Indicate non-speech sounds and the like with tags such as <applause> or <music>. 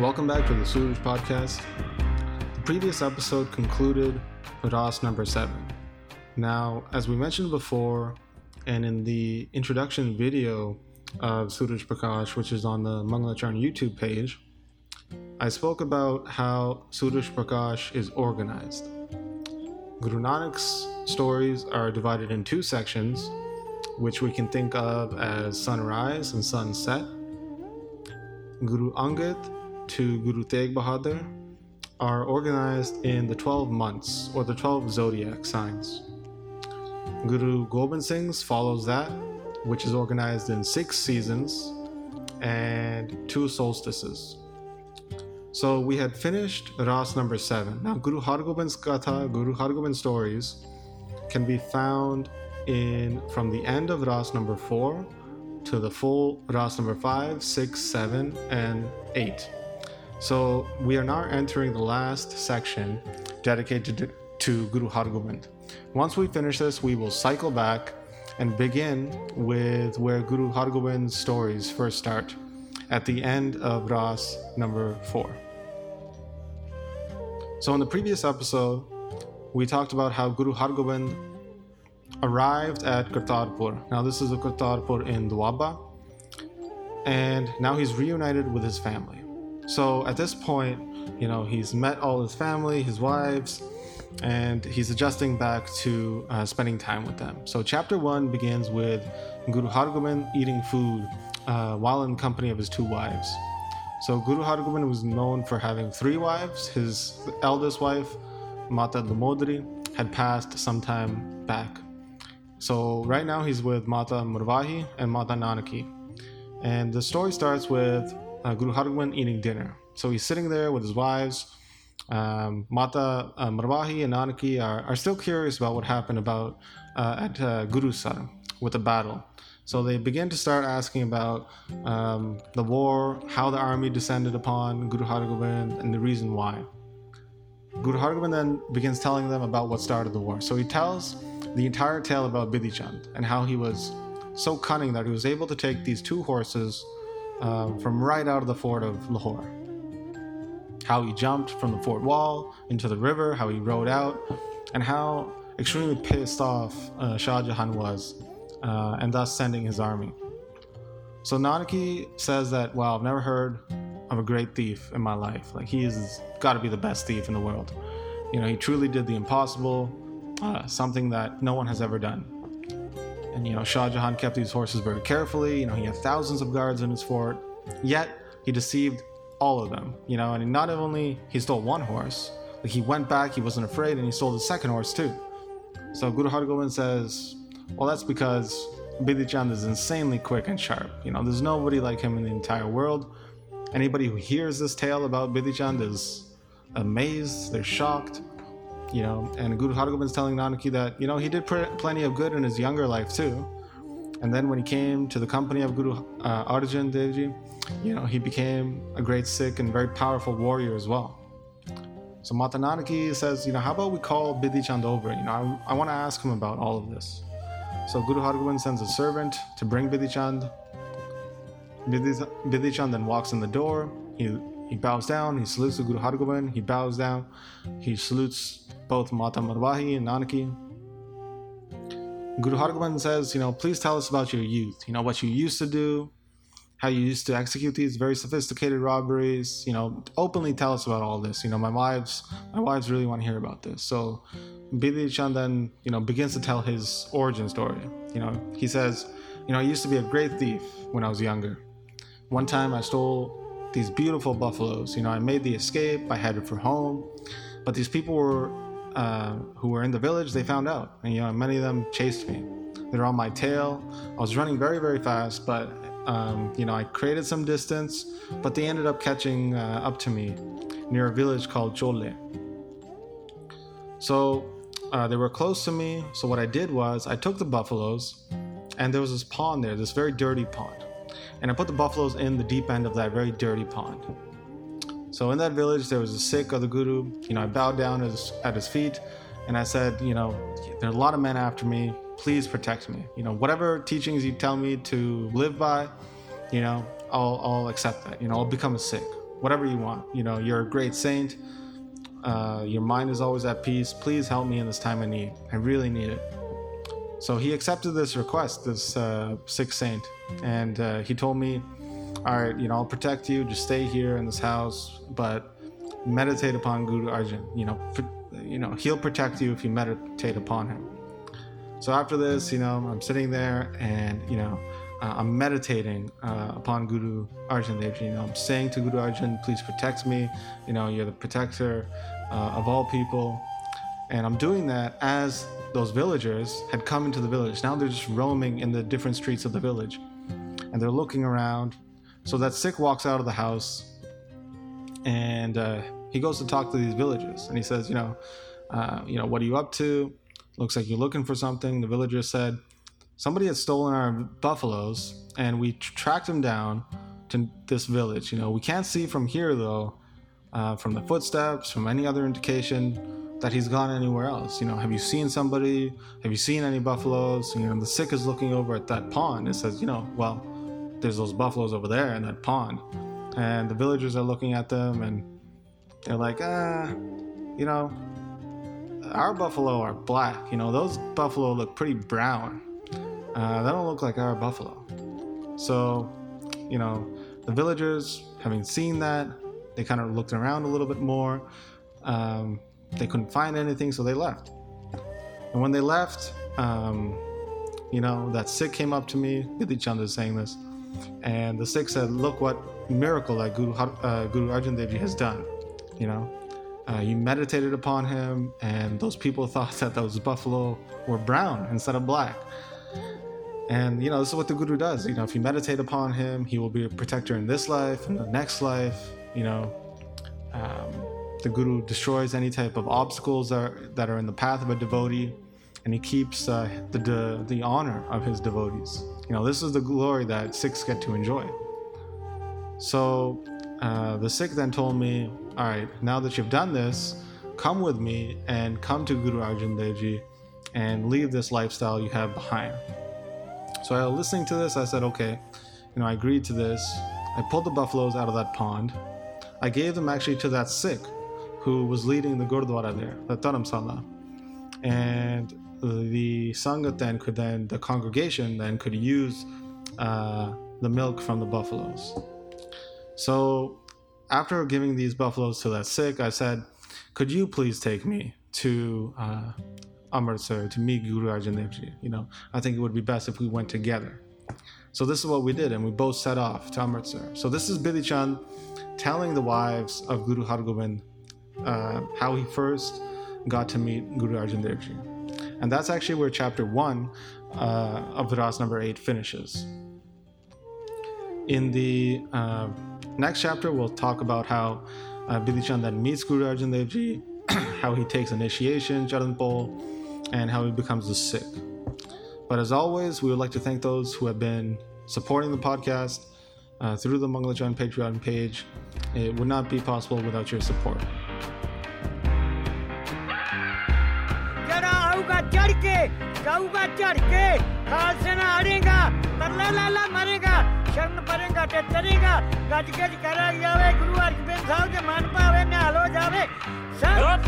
Welcome back to the Suraj podcast. The previous episode concluded Ras number seven. Now, as we mentioned before, and in the introduction video of Suraj Prakash, which is on the Mangalacharn YouTube page, I spoke about how Suraj Prakash is organized. Guru Nanak's stories are divided in two sections, which we can think of as sunrise and sunset. Guru Angad to Guru Tegh Bahadur are organized in the 12 months or the 12 zodiac signs. Guru Gobind Singh's follows that, which is organized in six seasons and two solstices. So we had finished Ras number seven. Now, Guru Hargobind's Katha, Guru Hargobind's stories can be found in from the end of Ras number four to the full Ras number five, six, seven, and eight. So we are now entering the last section dedicated to Guru Hargobind. Once we finish this, we will cycle back and begin with where Guru Hargobind's stories first start at the end of Ras number 4. So, in the previous episode, we talked about how Guru Hargobind arrived at Kartarpur. Now, this is a Kartarpur in Doaba, and now he's reunited with his family. So, at this point, you know, he's met all his family, his wives, and he's adjusting back to uh, spending time with them. So, chapter one begins with Guru Hargobind eating food uh, while in company of his two wives. So, Guru Hargobind was known for having three wives. His eldest wife, Mata Damodari, had passed some time back. So, right now he's with Mata Marwahi and Mata Nanaki. And the story starts with uh, Guru Hargobind eating dinner. So, he's sitting there with his wives um, Mata uh, Marwahi and Nanaki are, are still curious about what happened about uh, at uh, Gurusar with the battle. So they begin to start asking about um, the war, how the army descended upon Guru Hargobind, and the reason why. Guru Hargobind then begins telling them about what started the war. So he tells the entire tale about Bidhi Chand and how he was so cunning that he was able to take these two horses uh, from right out of the fort of Lahore how he jumped from the fort wall into the river, how he rode out, and how extremely pissed off uh, Shah Jahan was, uh, and thus sending his army. So Nanaki says that, wow, I've never heard of a great thief in my life. Like, he has got to be the best thief in the world. You know, he truly did the impossible, uh, something that no one has ever done. And, you know, Shah Jahan kept these horses very carefully. You know, he had thousands of guards in his fort, yet he deceived all of them, you know, and not only he stole one horse, he went back, he wasn't afraid, and he stole the second horse too. So Guru Hargobind says, well, that's because Bidhi Chand is insanely quick and sharp. You know, there's nobody like him in the entire world. Anybody who hears this tale about Bidhi Chand is amazed, they're shocked. You know, and Guru Hargobind is telling Nanaki that, you know, he did pr- plenty of good in his younger life too. And then when he came to the company of Guru uh, Arjan Devji, you know, he became a great Sikh and very powerful warrior as well. So Mata Nanaki says, you know, how about we call Bidhi Chand over? You know, I, I want to ask him about all of this. So Guru Hargobind sends a servant to bring Bidhi Chand. Bidhi Chand then walks in the door. He, he bows down. He salutes the Guru Hargobind. He bows down. He salutes both Mata Marwahi and Nanaki. Guru Hargobind says, you know, please tell us about your youth. You know, what you used to do, how you used to execute these very sophisticated robberies. You know, openly tell us about all this. You know, my wives, my wives really want to hear about this. So, Bidhi Chand then, you know, begins to tell his origin story. You know, he says, you know, I used to be a great thief when I was younger. One time I stole these beautiful buffaloes. You know, I made the escape. I headed for home, but these people were uh, who were in the village. They found out, and you know, many of them chased me. They're on my tail. I was running very, very fast, but um, you know, I created some distance, but they ended up catching uh, up to me near a village called Chole. So uh, they were close to me. So what I did was I took the buffaloes, and there was this pond there, this very dirty pond, and I put the buffaloes in the deep end of that very dirty pond. So in that village, there was a Sikh of the Guru. You know, I bowed down at his, at his feet, and I said, you know, there are a lot of men after me please protect me. You know, whatever teachings you tell me to live by, you know, I'll, I'll accept that. You know, I'll become a Sikh. whatever you want. You know, you're a great saint. Uh, your mind is always at peace. Please help me in this time of need. I really need it. So he accepted this request, this uh, Sikh saint, and uh, he told me, "All right, you know, I'll protect you. Just stay here in this house, but meditate upon Guru Arjan. You know, you know, he'll protect you if you meditate upon him." So after this, you know, I'm sitting there, and you know, uh, I'm meditating uh, upon Guru Arjan Devji. You know, I'm saying to Guru Arjan, please protect me. You know, you're the protector uh, of all people. And I'm doing that as those villagers had come into the village. Now they're just roaming in the different streets of the village. And they're looking around. So that Sikh walks out of the house and uh, he goes to talk to these villagers. And he says, you know, uh, you know, what are you up to? Looks like you're looking for something. The villagers said, somebody had stolen our buffaloes and we tracked them down to this village. You know, we can't see from here though, uh, from the footsteps, from any other indication that he's gone anywhere else. You know, have you seen somebody? Have you seen any buffaloes? You know, the Sikh is looking over at that pond. It says, you know, well, there's those buffaloes over there in that pond. And the villagers are looking at them and they're like, ah, you know, our buffalo are black. You know, those buffalo look pretty brown. Uh, that don't look like our buffalo. So, you know, the villagers, having seen that, they kind of looked around a little bit more. Um, they couldn't find anything, so they left. And when they left, um, you know, that Sikh came up to me. Bidhi Chand is saying this. And the Sikh said, Look what miracle that Guru, uh, Guru Arjan Dev Ji has done. You know, uh, you meditated upon him, and those people thought that those buffalo were brown instead of black. And you know, this is what the guru does. You know, if you meditate upon him, he will be a protector in this life and the next life. You know, um, the guru destroys any type of obstacles that are, that are in the path of a devotee, and he keeps uh, the, the the honor of his devotees. You know, this is the glory that Sikhs get to enjoy. So uh, the Sikh then told me, "All right, now that you've done this, come with me and come to Guru Arjan Dev Ji and leave this lifestyle you have behind." So I listening to this, I said, okay, you know, I agreed to this. I pulled the buffaloes out of that pond. I gave them actually to that Sikh who was leading the Gurdwara there, the Dharamsala. And the Sangat then could then, the congregation then could use uh, the milk from the buffaloes. So after giving these buffaloes to that Sikh, I said, could you please take me to uh, Amritsar to meet Guru Arjan Dev Ji. You know, I think it would be best if we went together. So this is what we did, and we both set off to Amritsar. So this is Bidhi Chand telling the wives of Guru Hargobind uh, how he first got to meet Guru Arjan Dev Ji. And that's actually where chapter one uh, of Viras number eight finishes. In the uh, next chapter, we'll talk about how uh, then meets Guru Arjan Dev Ji, <clears throat> how he takes initiation, Charan Pahul, and how he becomes a Sikh. But as always, we would like to thank those who have been supporting the podcast uh, through the Mangalachan Patreon page. It would not be possible without your support. जाऊगा चढ़ के खालसे ना हारेगा तरला लाला मरेगा, शरण परेगा ते तरेगा गज गज करा जावे गुरु अर्जन साहब के मन पावे नहाल जावे। सब